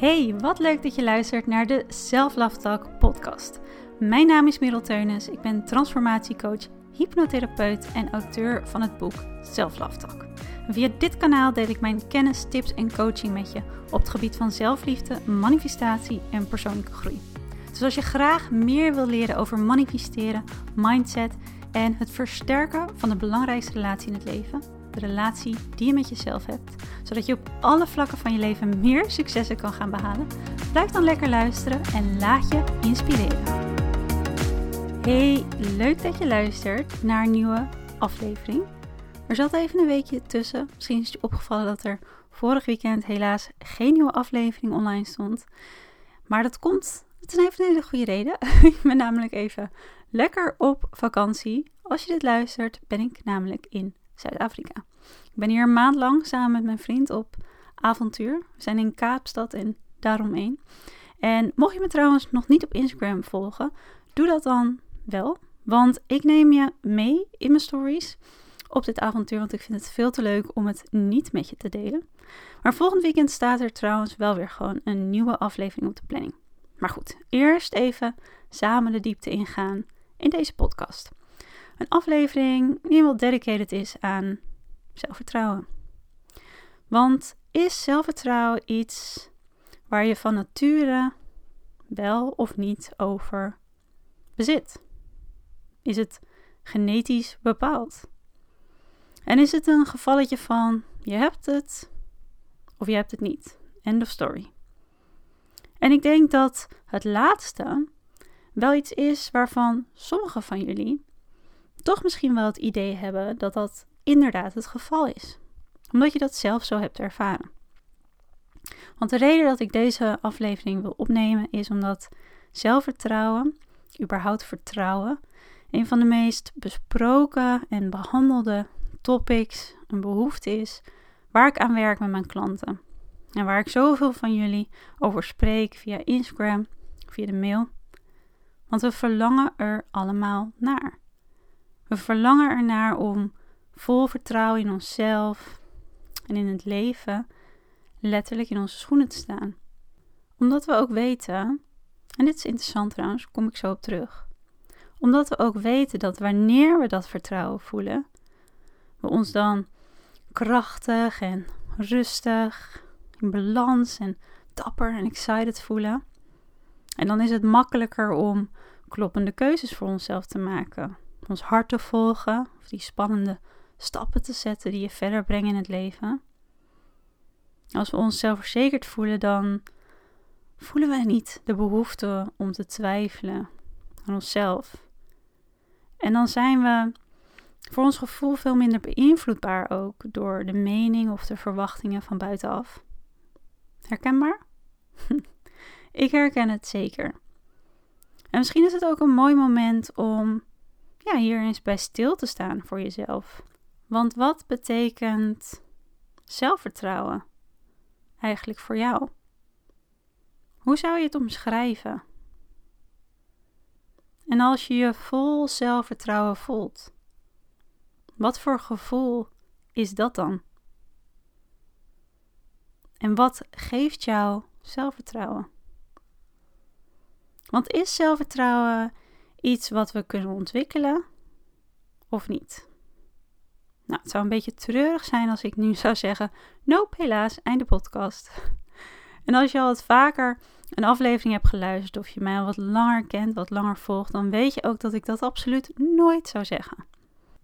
Hey, wat leuk dat je luistert naar de Self Love Talk podcast. Mijn naam is Merel Teunis, ik ben transformatiecoach, hypnotherapeut en auteur van het boek Self Love Talk. via dit kanaal deel ik mijn kennis, tips en coaching met je op het gebied van zelfliefde, manifestatie en persoonlijke groei. Dus als je graag meer wil leren over manifesteren, mindset en het versterken van de belangrijkste relatie in het leven, de relatie die je met jezelf hebt, zodat je op alle vlakken van je leven meer successen kan gaan behalen, blijf dan lekker luisteren en laat je inspireren. Hey, leuk dat je luistert naar een nieuwe aflevering. Er zat even een weekje tussen. Misschien is het je opgevallen dat er vorig weekend helaas geen nieuwe aflevering online stond. Maar dat komt, het is even een hele goede reden. ik ben namelijk even lekker op vakantie. Als je dit luistert, ben ik namelijk in Zuid-Afrika. Ik ben hier een maand lang samen met mijn vriend op avontuur. We zijn in Kaapstad en daaromheen. En mocht je me trouwens nog niet op Instagram volgen, doe dat dan wel. Want ik neem je mee in mijn stories op dit avontuur, want ik vind het veel te leuk om het niet met je te delen. Maar volgend weekend staat er trouwens wel weer gewoon een nieuwe aflevering op de planning. Maar goed, eerst even samen de diepte ingaan in deze podcast. Een aflevering die helemaal dedicated is aan zelfvertrouwen. Want is zelfvertrouwen iets waar je van nature wel of niet over bezit? Is het genetisch bepaald? En is het een gevalletje van je hebt het of je hebt het niet? End of story. En ik denk dat het laatste wel iets is waarvan sommige van jullie toch misschien wel het idee hebben dat dat inderdaad het geval is. Omdat je dat zelf zo hebt ervaren. Want de reden dat ik deze aflevering wil opnemen is omdat zelfvertrouwen, überhaupt vertrouwen, een van de meest besproken en behandelde topics, een behoefte is waar ik aan werk met mijn klanten. En waar ik zoveel van jullie over spreek via Instagram, via de mail. Want we verlangen er allemaal naar. We verlangen ernaar om vol vertrouwen in onszelf en in het leven letterlijk in onze schoenen te staan. Omdat we ook weten, en dit is interessant trouwens, kom ik zo op terug. Omdat we ook weten dat wanneer we dat vertrouwen voelen, we ons dan krachtig en rustig, in balans en dapper en excited voelen. En dan is het makkelijker om kloppende keuzes voor onszelf te maken ons hart te volgen, of die spannende stappen te zetten die je verder brengen in het leven. Als we ons zelfverzekerd voelen, dan voelen we niet de behoefte om te twijfelen aan onszelf. En dan zijn we voor ons gevoel veel minder beïnvloedbaar ook door de mening of de verwachtingen van buitenaf. Herkenbaar? Ik herken het zeker. En misschien is het ook een mooi moment om ja, hier eens bij stil te staan voor jezelf. Want wat betekent zelfvertrouwen eigenlijk voor jou? Hoe zou je het omschrijven? En als je je vol zelfvertrouwen voelt, wat voor gevoel is dat dan? En wat geeft jou zelfvertrouwen? Want is zelfvertrouwen iets wat we kunnen ontwikkelen of niet? Nou, het zou een beetje treurig zijn als ik nu zou zeggen: Nope, helaas, einde podcast. En als je al wat vaker een aflevering hebt geluisterd of je mij al wat langer kent, wat langer volgt, dan weet je ook dat ik dat absoluut nooit zou zeggen.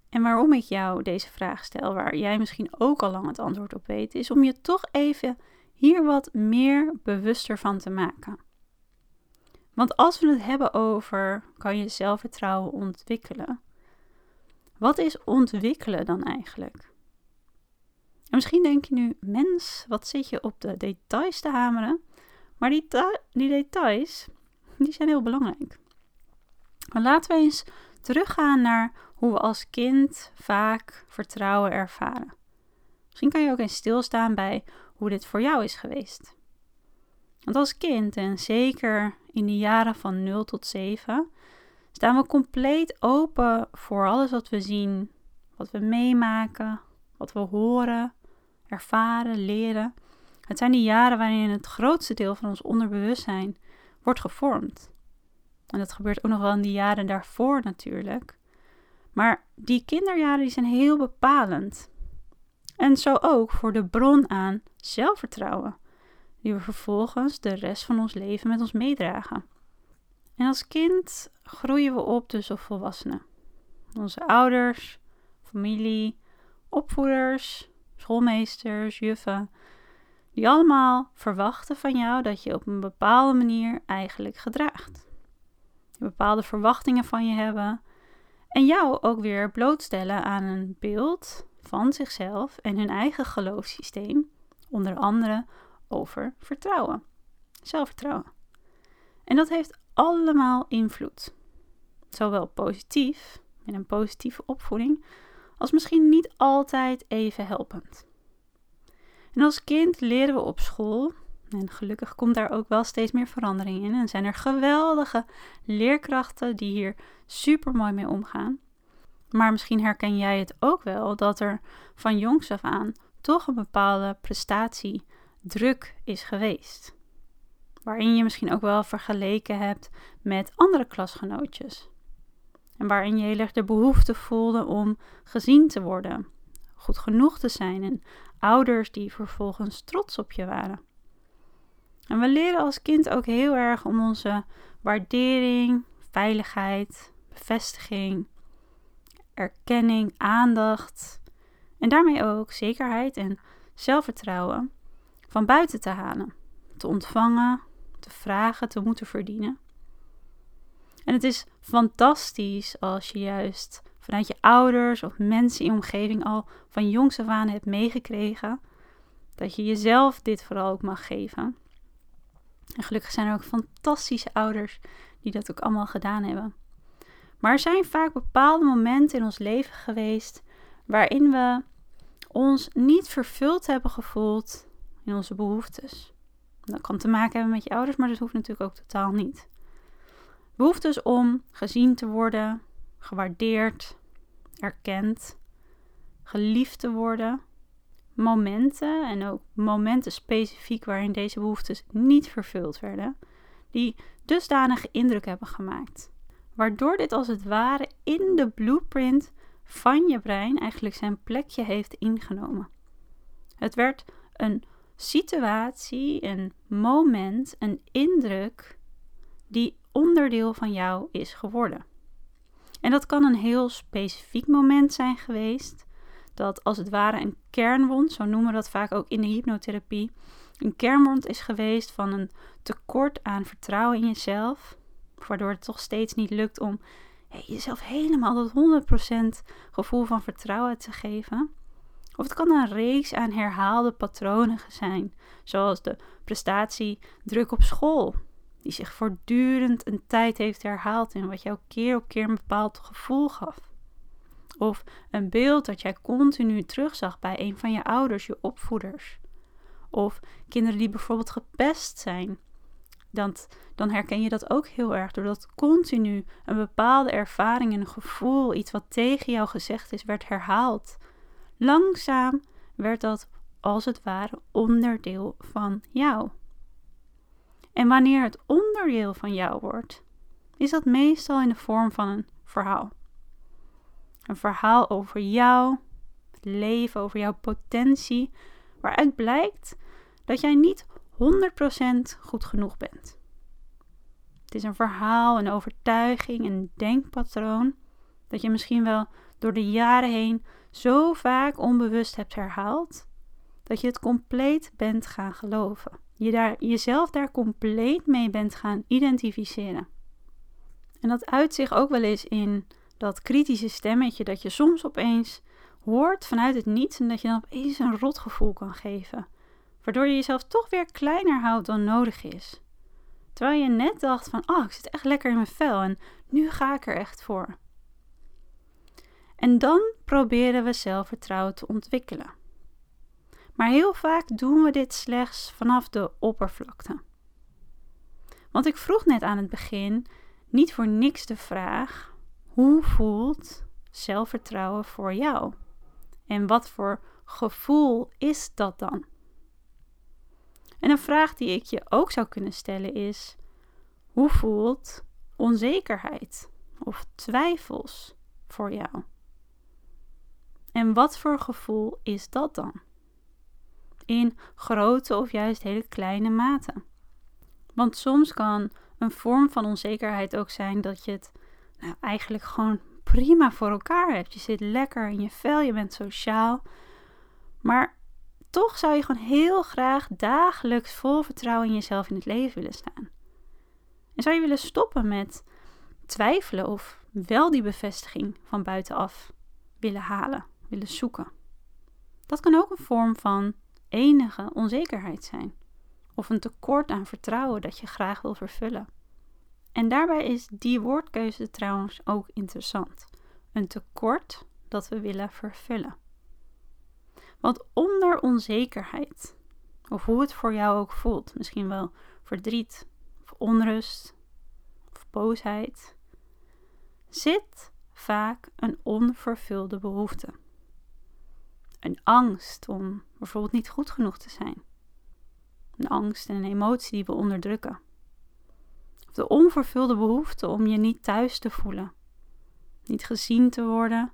En waarom ik jou deze vraag stel, waar jij misschien ook al lang het antwoord op weet, is om je toch even hier wat meer bewuster van te maken. Want als we het hebben over kan je zelfvertrouwen ontwikkelen. Wat is ontwikkelen dan eigenlijk? En misschien denk je nu, mens, wat zit je op de details te hameren? Maar die, die details, die zijn heel belangrijk. Maar laten we eens teruggaan naar hoe we als kind vaak vertrouwen ervaren. Misschien kan je ook eens stilstaan bij hoe dit voor jou is geweest. Want als kind, en zeker in de jaren van 0 tot 7, staan we compleet open voor alles wat we zien, wat we meemaken, wat we horen, ervaren, leren. Het zijn die jaren waarin het grootste deel van ons onderbewustzijn wordt gevormd. En dat gebeurt ook nog wel in die jaren daarvoor natuurlijk. Maar die kinderjaren die zijn heel bepalend. En zo ook voor de bron aan zelfvertrouwen, die we vervolgens de rest van ons leven met ons meedragen. En als kind groeien we op dus als volwassenen. Onze ouders, familie, opvoeders, schoolmeesters, juffen, die allemaal verwachten van jou dat je op een bepaalde manier eigenlijk gedraagt. Die bepaalde verwachtingen van je hebben en jou ook weer blootstellen aan een beeld van zichzelf en hun eigen geloofssysteem, onder andere over vertrouwen, zelfvertrouwen. En dat heeft allemaal invloed. Zowel positief, in een positieve opvoeding, als misschien niet altijd even helpend. En als kind leren we op school, en gelukkig komt daar ook wel steeds meer verandering in, en zijn er geweldige leerkrachten die hier super mooi mee omgaan. Maar misschien herken jij het ook wel dat er van jongs af aan toch een bepaalde prestatiedruk is geweest. Waarin je misschien ook wel vergeleken hebt met andere klasgenootjes. En waarin je heel erg de behoefte voelde om gezien te worden, goed genoeg te zijn en ouders die vervolgens trots op je waren. En we leren als kind ook heel erg om onze waardering, veiligheid, bevestiging, erkenning, aandacht en daarmee ook zekerheid en zelfvertrouwen van buiten te halen, te ontvangen, te vragen, te moeten verdienen. En het is fantastisch als je juist vanuit je ouders of mensen in je omgeving al van jongs af aan hebt meegekregen dat je jezelf dit vooral ook mag geven. En gelukkig zijn er ook fantastische ouders die dat ook allemaal gedaan hebben. Maar er zijn vaak bepaalde momenten in ons leven geweest waarin we ons niet vervuld hebben gevoeld in onze behoeftes. Dat kan te maken hebben met je ouders, maar dat hoeft natuurlijk ook totaal niet. Behoeftes om gezien te worden, gewaardeerd, erkend, geliefd te worden. Momenten en ook momenten specifiek waarin deze behoeftes niet vervuld werden, die dusdanige indruk hebben gemaakt waardoor dit als het ware in de blueprint van je brein eigenlijk zijn plekje heeft ingenomen. Het werd een situatie, een moment, een indruk die onderdeel van jou is geworden. En dat kan een heel specifiek moment zijn geweest, dat als het ware een kernwond, zo noemen we dat vaak ook in de hypnotherapie, een kernwond is geweest van een tekort aan vertrouwen in jezelf, waardoor het toch steeds niet lukt om jezelf helemaal dat 100% gevoel van vertrouwen te geven. Of het kan een reeks aan herhaalde patronen zijn, zoals de prestatiedruk op school, die zich voortdurend een tijd heeft herhaald en wat jou keer op keer een bepaald gevoel gaf. Of een beeld dat jij continu terugzag bij een van je ouders, je opvoeders. Of kinderen die bijvoorbeeld gepest zijn dan, dan herken je dat ook heel erg. Doordat continu een bepaalde ervaring, een gevoel, iets wat tegen jou gezegd is, werd herhaald. Langzaam werd dat als het ware onderdeel van jou. En wanneer het onderdeel van jou wordt, is dat meestal in de vorm van een verhaal. Een verhaal over jou, het leven, over jouw potentie, waaruit blijkt dat jij niet 100% goed genoeg bent. Het is een verhaal, een overtuiging, een denkpatroon dat je misschien wel door de jaren heen zo vaak onbewust hebt herhaald dat je het compleet bent gaan geloven. Je daar, jezelf daar compleet mee bent gaan identificeren. En dat uit zich ook wel eens in dat kritische stemmetje dat je soms opeens hoort vanuit het niets en dat je dan opeens een rotgevoel kan geven waardoor je jezelf toch weer kleiner houdt dan nodig is. Terwijl je net dacht van, oh, ik zit echt lekker in mijn vel en nu ga ik er echt voor. En dan proberen we zelfvertrouwen te ontwikkelen. Maar heel vaak doen we dit slechts vanaf de oppervlakte. Want ik vroeg net aan het begin niet voor niks de vraag: hoe voelt zelfvertrouwen voor jou? En wat voor gevoel is dat dan? En een vraag die ik je ook zou kunnen stellen is: hoe voelt onzekerheid of twijfels voor jou? En wat voor gevoel is dat dan? In grote of juist hele kleine mate. Want soms kan een vorm van onzekerheid ook zijn dat je het nou, eigenlijk gewoon prima voor elkaar hebt. Je zit lekker in je vel, je bent sociaal. Maar toch zou je gewoon heel graag dagelijks vol vertrouwen in jezelf in het leven willen staan. En zou je willen stoppen met twijfelen of wel die bevestiging van buitenaf willen halen, willen zoeken. Dat kan ook een vorm van enige onzekerheid zijn. Of een tekort aan vertrouwen dat je graag wil vervullen. En daarbij is die woordkeuze trouwens ook interessant. Een tekort dat we willen vervullen. Want onder onzekerheid, of hoe het voor jou ook voelt, misschien wel verdriet, of onrust, of boosheid, zit vaak een onvervulde behoefte. Een angst om bijvoorbeeld niet goed genoeg te zijn. Een angst en een emotie die we onderdrukken. Of de onvervulde behoefte om je niet thuis te voelen. Niet gezien te worden.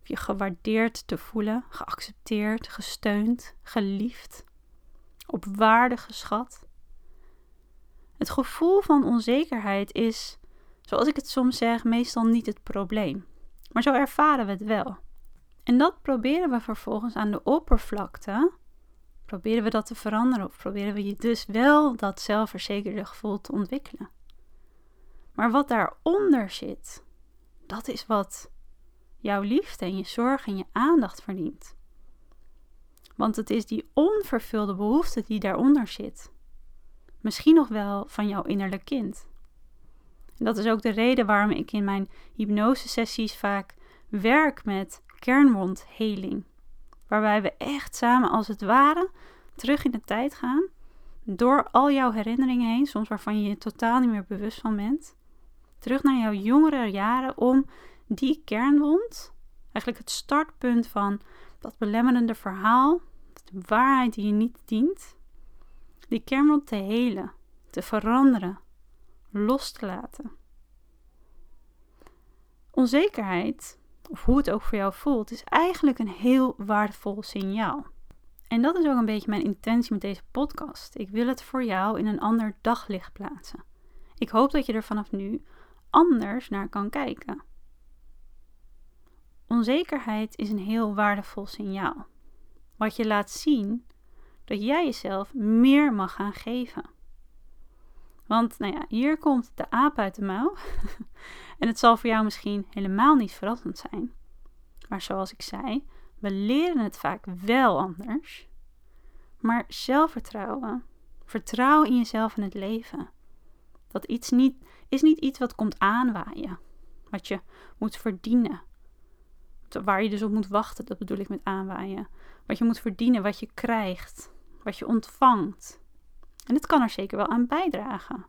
Of je gewaardeerd te voelen, geaccepteerd, gesteund, geliefd. Op waarde geschat. Het gevoel van onzekerheid is, zoals ik het soms zeg, meestal niet het probleem. Maar zo ervaren we het wel. En dat proberen we vervolgens aan de oppervlakte proberen we dat te veranderen of proberen we je dus wel dat zelfverzekerde gevoel te ontwikkelen. Maar wat daaronder zit, dat is wat jouw liefde en je zorg en je aandacht verdient. Want het is die onvervulde behoefte die daaronder zit. Misschien nog wel van jouw innerlijk kind. En dat is ook de reden waarom ik in mijn hypnosesessies vaak werk met kernwondheling waarbij we echt samen als het ware terug in de tijd gaan, door al jouw herinneringen heen, soms waarvan je je totaal niet meer bewust van bent, terug naar jouw jongere jaren om die kernwond, eigenlijk het startpunt van dat belemmerende verhaal, de waarheid die je niet dient, die kernwond te helen, te veranderen, los te laten. Onzekerheid of hoe het ook voor jou voelt, is eigenlijk een heel waardevol signaal. En dat is ook een beetje mijn intentie met deze podcast. Ik wil het voor jou in een ander daglicht plaatsen. Ik hoop dat je er vanaf nu anders naar kan kijken. Onzekerheid is een heel waardevol signaal. Wat je laat zien dat jij jezelf meer mag gaan geven. Want nou ja, hier komt de aap uit de mouw. en het zal voor jou misschien helemaal niet verrassend zijn. Maar zoals ik zei, we leren het vaak wel anders. Maar zelfvertrouwen, vertrouwen in jezelf en het leven, dat iets niet, is niet iets wat komt aanwaaien. Wat je moet verdienen. Waar je dus op moet wachten, dat bedoel ik met aanwaaien. Wat je moet verdienen, wat je krijgt, wat je ontvangt. En het kan er zeker wel aan bijdragen.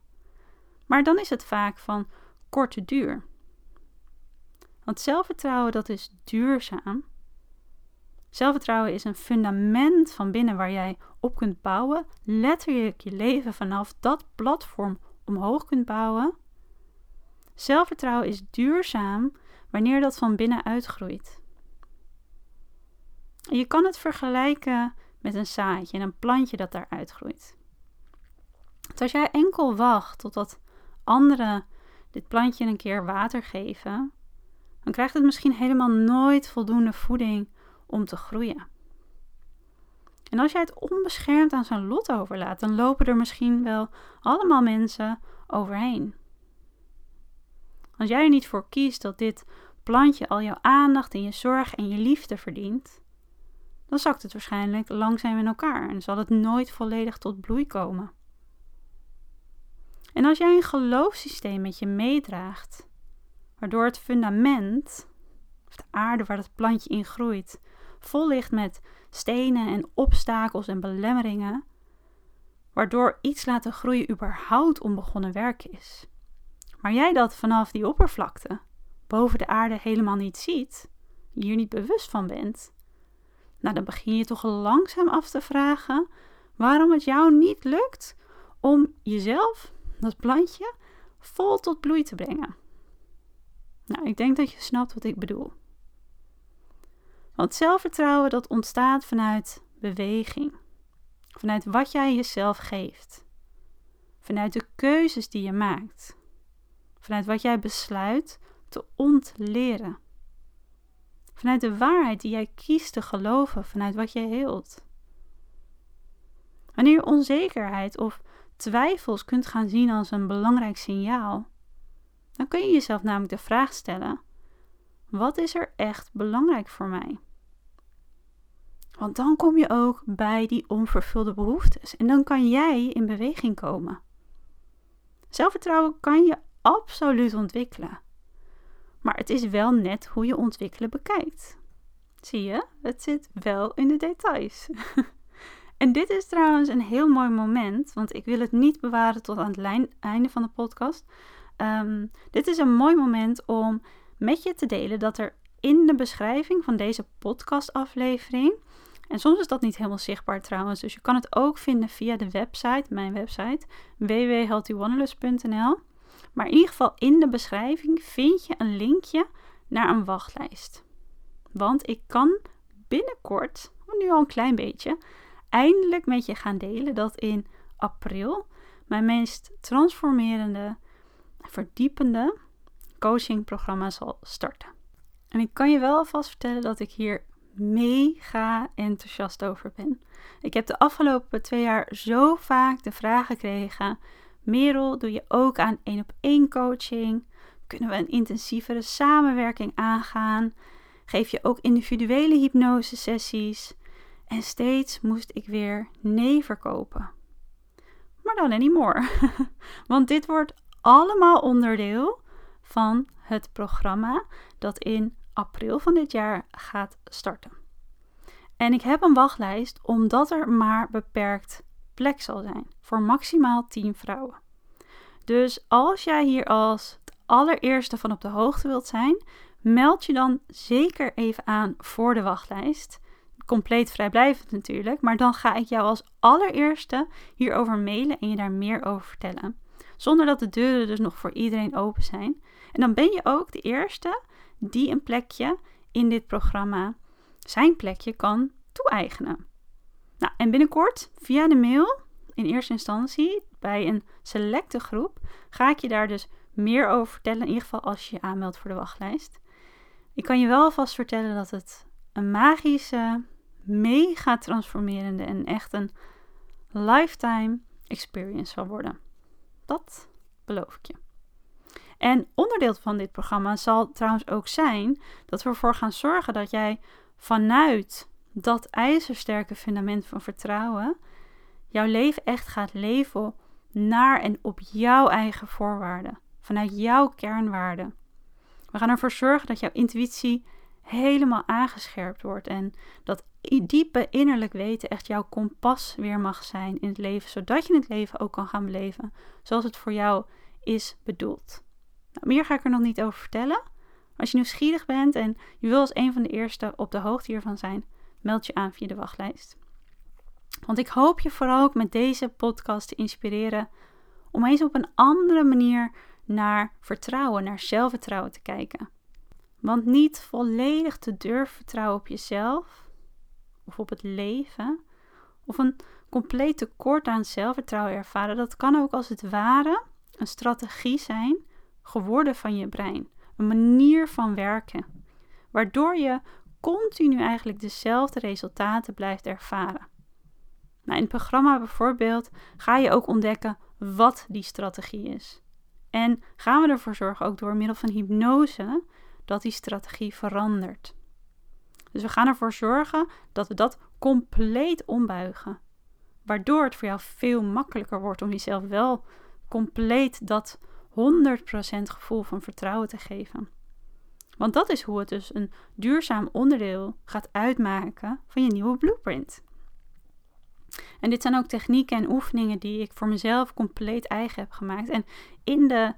Maar dan is het vaak van korte duur. Want zelfvertrouwen, dat is duurzaam. Zelfvertrouwen is een fundament van binnen waar jij op kunt bouwen. Letterlijk je leven vanaf dat platform omhoog kunt bouwen. Zelfvertrouwen is duurzaam wanneer dat van binnen uitgroeit. je kan het vergelijken met een zaadje en een plantje dat daar uitgroeit. Als jij enkel wacht totdat anderen dit plantje een keer water geven, dan krijgt het misschien helemaal nooit voldoende voeding om te groeien. En als jij het onbeschermd aan zijn lot overlaat, dan lopen er misschien wel allemaal mensen overheen. Als jij er niet voor kiest dat dit plantje al jouw aandacht en je zorg en je liefde verdient, dan zakt het waarschijnlijk langzaam in elkaar en zal het nooit volledig tot bloei komen. En als jij een geloofssysteem met je meedraagt, waardoor het fundament, of de aarde waar het plantje in groeit, vol ligt met stenen en obstakels en belemmeringen, waardoor iets laten groeien überhaupt onbegonnen werk is. Maar jij dat vanaf die oppervlakte, boven de aarde helemaal niet ziet, hier niet bewust van bent, nou dan begin je toch langzaam af te vragen waarom het jou niet lukt om jezelf, dat plantje, vol tot bloei te brengen. Nou, ik denk dat je snapt wat ik bedoel. Want zelfvertrouwen dat ontstaat vanuit beweging. Vanuit wat jij jezelf geeft. Vanuit de keuzes die je maakt. Vanuit wat jij besluit te ontleren. Vanuit de waarheid die jij kiest te geloven, vanuit wat je heelt. Wanneer onzekerheid of twijfels kunt gaan zien als een belangrijk signaal, dan kun je jezelf namelijk de vraag stellen: wat is er echt belangrijk voor mij? Want dan kom je ook bij die onvervulde behoeftes en dan kan jij in beweging komen. Zelfvertrouwen kan je absoluut ontwikkelen. Maar het is wel net hoe je ontwikkelen bekijkt. Zie je, het zit wel in de details. en dit is trouwens een heel mooi moment, want ik wil het niet bewaren tot aan het einde van de podcast. Ehm, dit is een mooi moment om met je te delen dat er in de beschrijving van deze podcastaflevering. En soms is dat niet helemaal zichtbaar trouwens, dus je kan het ook vinden via de website, mijn website, www.healthywanderlust.nl. Maar in ieder geval in de beschrijving vind je een linkje naar een wachtlijst. Want ik kan binnenkort, nu al een klein beetje, eindelijk met je gaan delen dat in april mijn meest transformerende, verdiepende coachingprogramma zal starten. En ik kan je wel alvast vertellen dat ik hier mega enthousiast over ben. Ik heb de afgelopen twee jaar zo vaak de vraag gekregen: Merel, doe je ook aan één op één coaching? Kunnen we een intensievere samenwerking aangaan? Geef je ook individuele hypnose sessies? En steeds moest ik weer nee verkopen. Maar dan anymore. Want dit wordt allemaal onderdeel van het programma dat in april van dit jaar gaat starten. En ik heb een wachtlijst omdat er maar beperkt plek zal zijn voor maximaal 10 vrouwen. Dus als jij hier als het allereerste van op de hoogte wilt zijn, meld je dan zeker even aan voor de wachtlijst. Compleet vrijblijvend natuurlijk, maar dan ga ik jou als allereerste hierover mailen en je daar meer over vertellen. Zonder dat de deuren dus nog voor iedereen open zijn. En dan ben je ook de eerste die een plekje in dit programma, zijn plekje, kan toe-eigenen. Nou, en binnenkort via de mail, in eerste instantie, bij een selecte groep, ga ik je daar dus meer over vertellen. In ieder geval als je je aanmeldt voor de wachtlijst. Ik kan je wel alvast vertellen dat het een magische, mega transformerende en echt een lifetime experience zal worden. Dat beloof ik je. En onderdeel van dit programma zal trouwens ook zijn dat we ervoor gaan zorgen dat jij vanuit dat ijzersterke fundament van vertrouwen jouw leven echt gaat leven naar en op jouw eigen voorwaarden, vanuit jouw kernwaarden. We gaan ervoor zorgen dat jouw intuïtie helemaal aangescherpt wordt en dat diepe innerlijk weten echt jouw kompas weer mag zijn in het leven, zodat je het leven ook kan gaan beleven zoals het voor jou is bedoeld. Nou, meer ga ik er nog niet over vertellen. Als je nieuwsgierig bent en je wil als een van de eerste op de hoogte hiervan zijn, meld je aan via de wachtlijst. Want ik hoop je vooral ook met deze podcast te inspireren om eens op een andere manier naar vertrouwen, naar zelfvertrouwen te kijken. Want niet volledig te durven vertrouwen op jezelf of op het leven of een compleet tekort aan zelfvertrouwen ervaren, dat kan ook als het ware een strategie zijn geworden van je brein, een manier van werken, waardoor je continu eigenlijk dezelfde resultaten blijft ervaren. Nou, in het programma bijvoorbeeld ga je ook ontdekken wat die strategie is. En gaan we ervoor zorgen, ook door middel van hypnose, dat die strategie verandert. Dus we gaan ervoor zorgen dat we dat compleet ombuigen. Waardoor het voor jou veel makkelijker wordt om jezelf wel compleet dat 100% gevoel van vertrouwen te geven. Want dat is hoe het dus een duurzaam onderdeel gaat uitmaken van je nieuwe blueprint. En dit zijn ook technieken en oefeningen die ik voor mezelf compleet eigen heb gemaakt. En in de,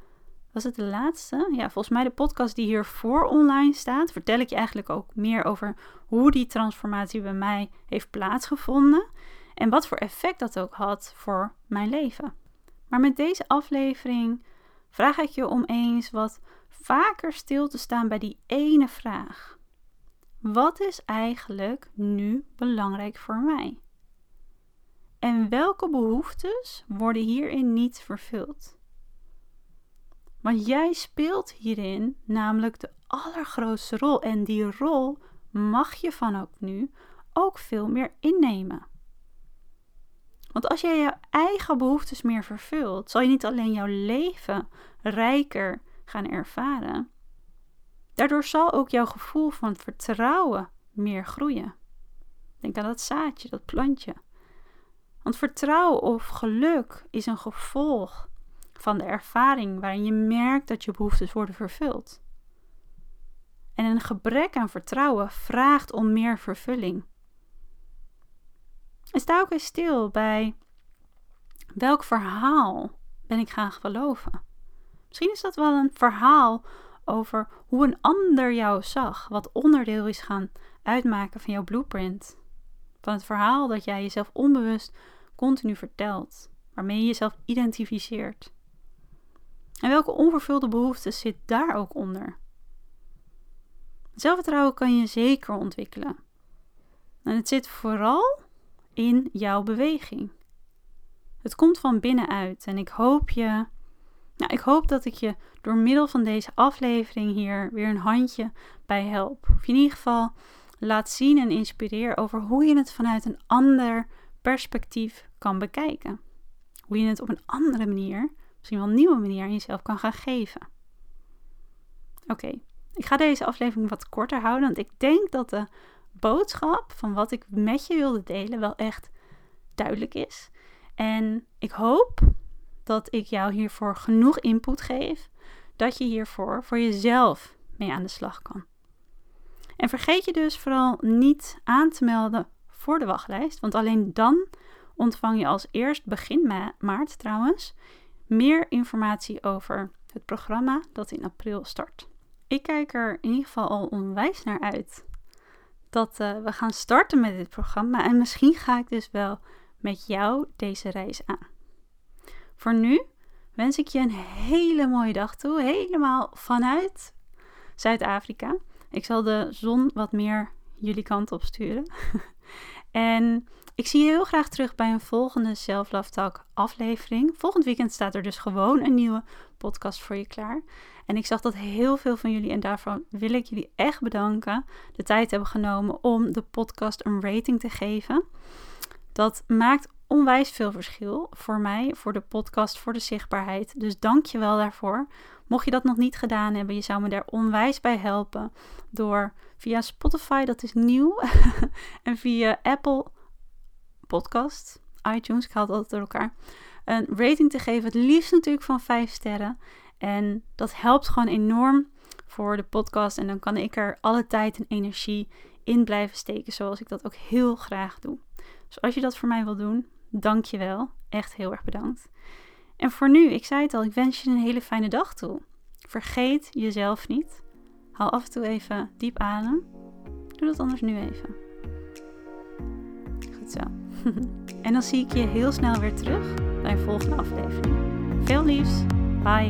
was het de laatste? Ja, volgens mij de podcast die hiervoor online staat, vertel ik je eigenlijk ook meer over hoe die transformatie bij mij heeft plaatsgevonden. En wat voor effect dat ook had voor mijn leven. Maar met deze aflevering vraag ik je om eens wat vaker stil te staan bij die ene vraag. Wat is eigenlijk nu belangrijk voor mij? En welke behoeftes worden hierin niet vervuld? Want jij speelt hierin namelijk de allergrootste rol en die rol mag je van ook nu ook veel meer innemen. Want als jij jouw eigen behoeftes meer vervult, zal je niet alleen jouw leven rijker gaan ervaren. Daardoor zal ook jouw gevoel van vertrouwen meer groeien. Denk aan dat zaadje, dat plantje. Want vertrouwen of geluk is een gevolg van de ervaring waarin je merkt dat je behoeftes worden vervuld. En een gebrek aan vertrouwen vraagt om meer vervulling. En sta ook eens stil bij welk verhaal ben ik gaan geloven. Misschien is dat wel een verhaal over hoe een ander jou zag, wat onderdeel is gaan uitmaken van jouw blueprint. Van het verhaal dat jij jezelf onbewust continu vertelt, waarmee je jezelf identificeert. En welke onvervulde behoeftes zit daar ook onder? Zelfvertrouwen kan je zeker ontwikkelen. En het zit vooral in jouw beweging. Het komt van binnenuit en ik hoop je. Nou, ik hoop dat ik je door middel van deze aflevering hier weer een handje bij help. Of in ieder geval laat zien en inspireer over hoe je het vanuit een ander perspectief kan bekijken. Hoe je het op een andere manier, misschien wel een nieuwe manier aan jezelf kan gaan geven. Oké, ik ga deze aflevering wat korter houden, want ik denk dat de boodschap van wat ik met je wilde delen wel echt duidelijk is. En ik hoop dat ik jou hiervoor genoeg input geef, dat je hiervoor voor jezelf mee aan de slag kan. En vergeet je dus vooral niet aan te melden voor de wachtlijst, want alleen dan ontvang je als eerst begin maart trouwens meer informatie over het programma dat in april start. Ik kijk er in ieder geval al onwijs naar uit dat uh, we gaan starten met dit programma en misschien ga ik dus wel met jou deze reis aan. Voor nu wens ik je een hele mooie dag toe, helemaal vanuit Zuid-Afrika. Ik zal de zon wat meer jullie kant op sturen. en ik zie je heel graag terug bij een volgende Self Love Talk aflevering. Volgend weekend staat er dus gewoon een nieuwe podcast voor je klaar. En ik zag dat heel veel van jullie, en daarvan wil ik jullie echt bedanken, de tijd hebben genomen om de podcast een rating te geven. Dat maakt onwijs veel verschil voor mij, voor de podcast, voor de zichtbaarheid. Dus dank je wel daarvoor. Mocht je dat nog niet gedaan hebben, je zou me daar onwijs bij helpen door via Spotify, dat is nieuw, en via Apple Podcast, iTunes, ik haal het altijd door elkaar, een rating te geven. Het liefst natuurlijk van 5 sterren. En dat helpt gewoon enorm voor de podcast. En dan kan ik er alle tijd en energie in blijven steken, zoals ik dat ook heel graag doe. Dus als je dat voor mij wil doen, dank je wel. Echt heel erg bedankt. En voor nu, ik zei het al, ik wens je een hele fijne dag toe. Vergeet jezelf niet. Haal af en toe even diep adem. Doe dat anders nu even. Goed zo. En dan zie ik je heel snel weer terug bij een volgende aflevering. Veel liefs. Bye.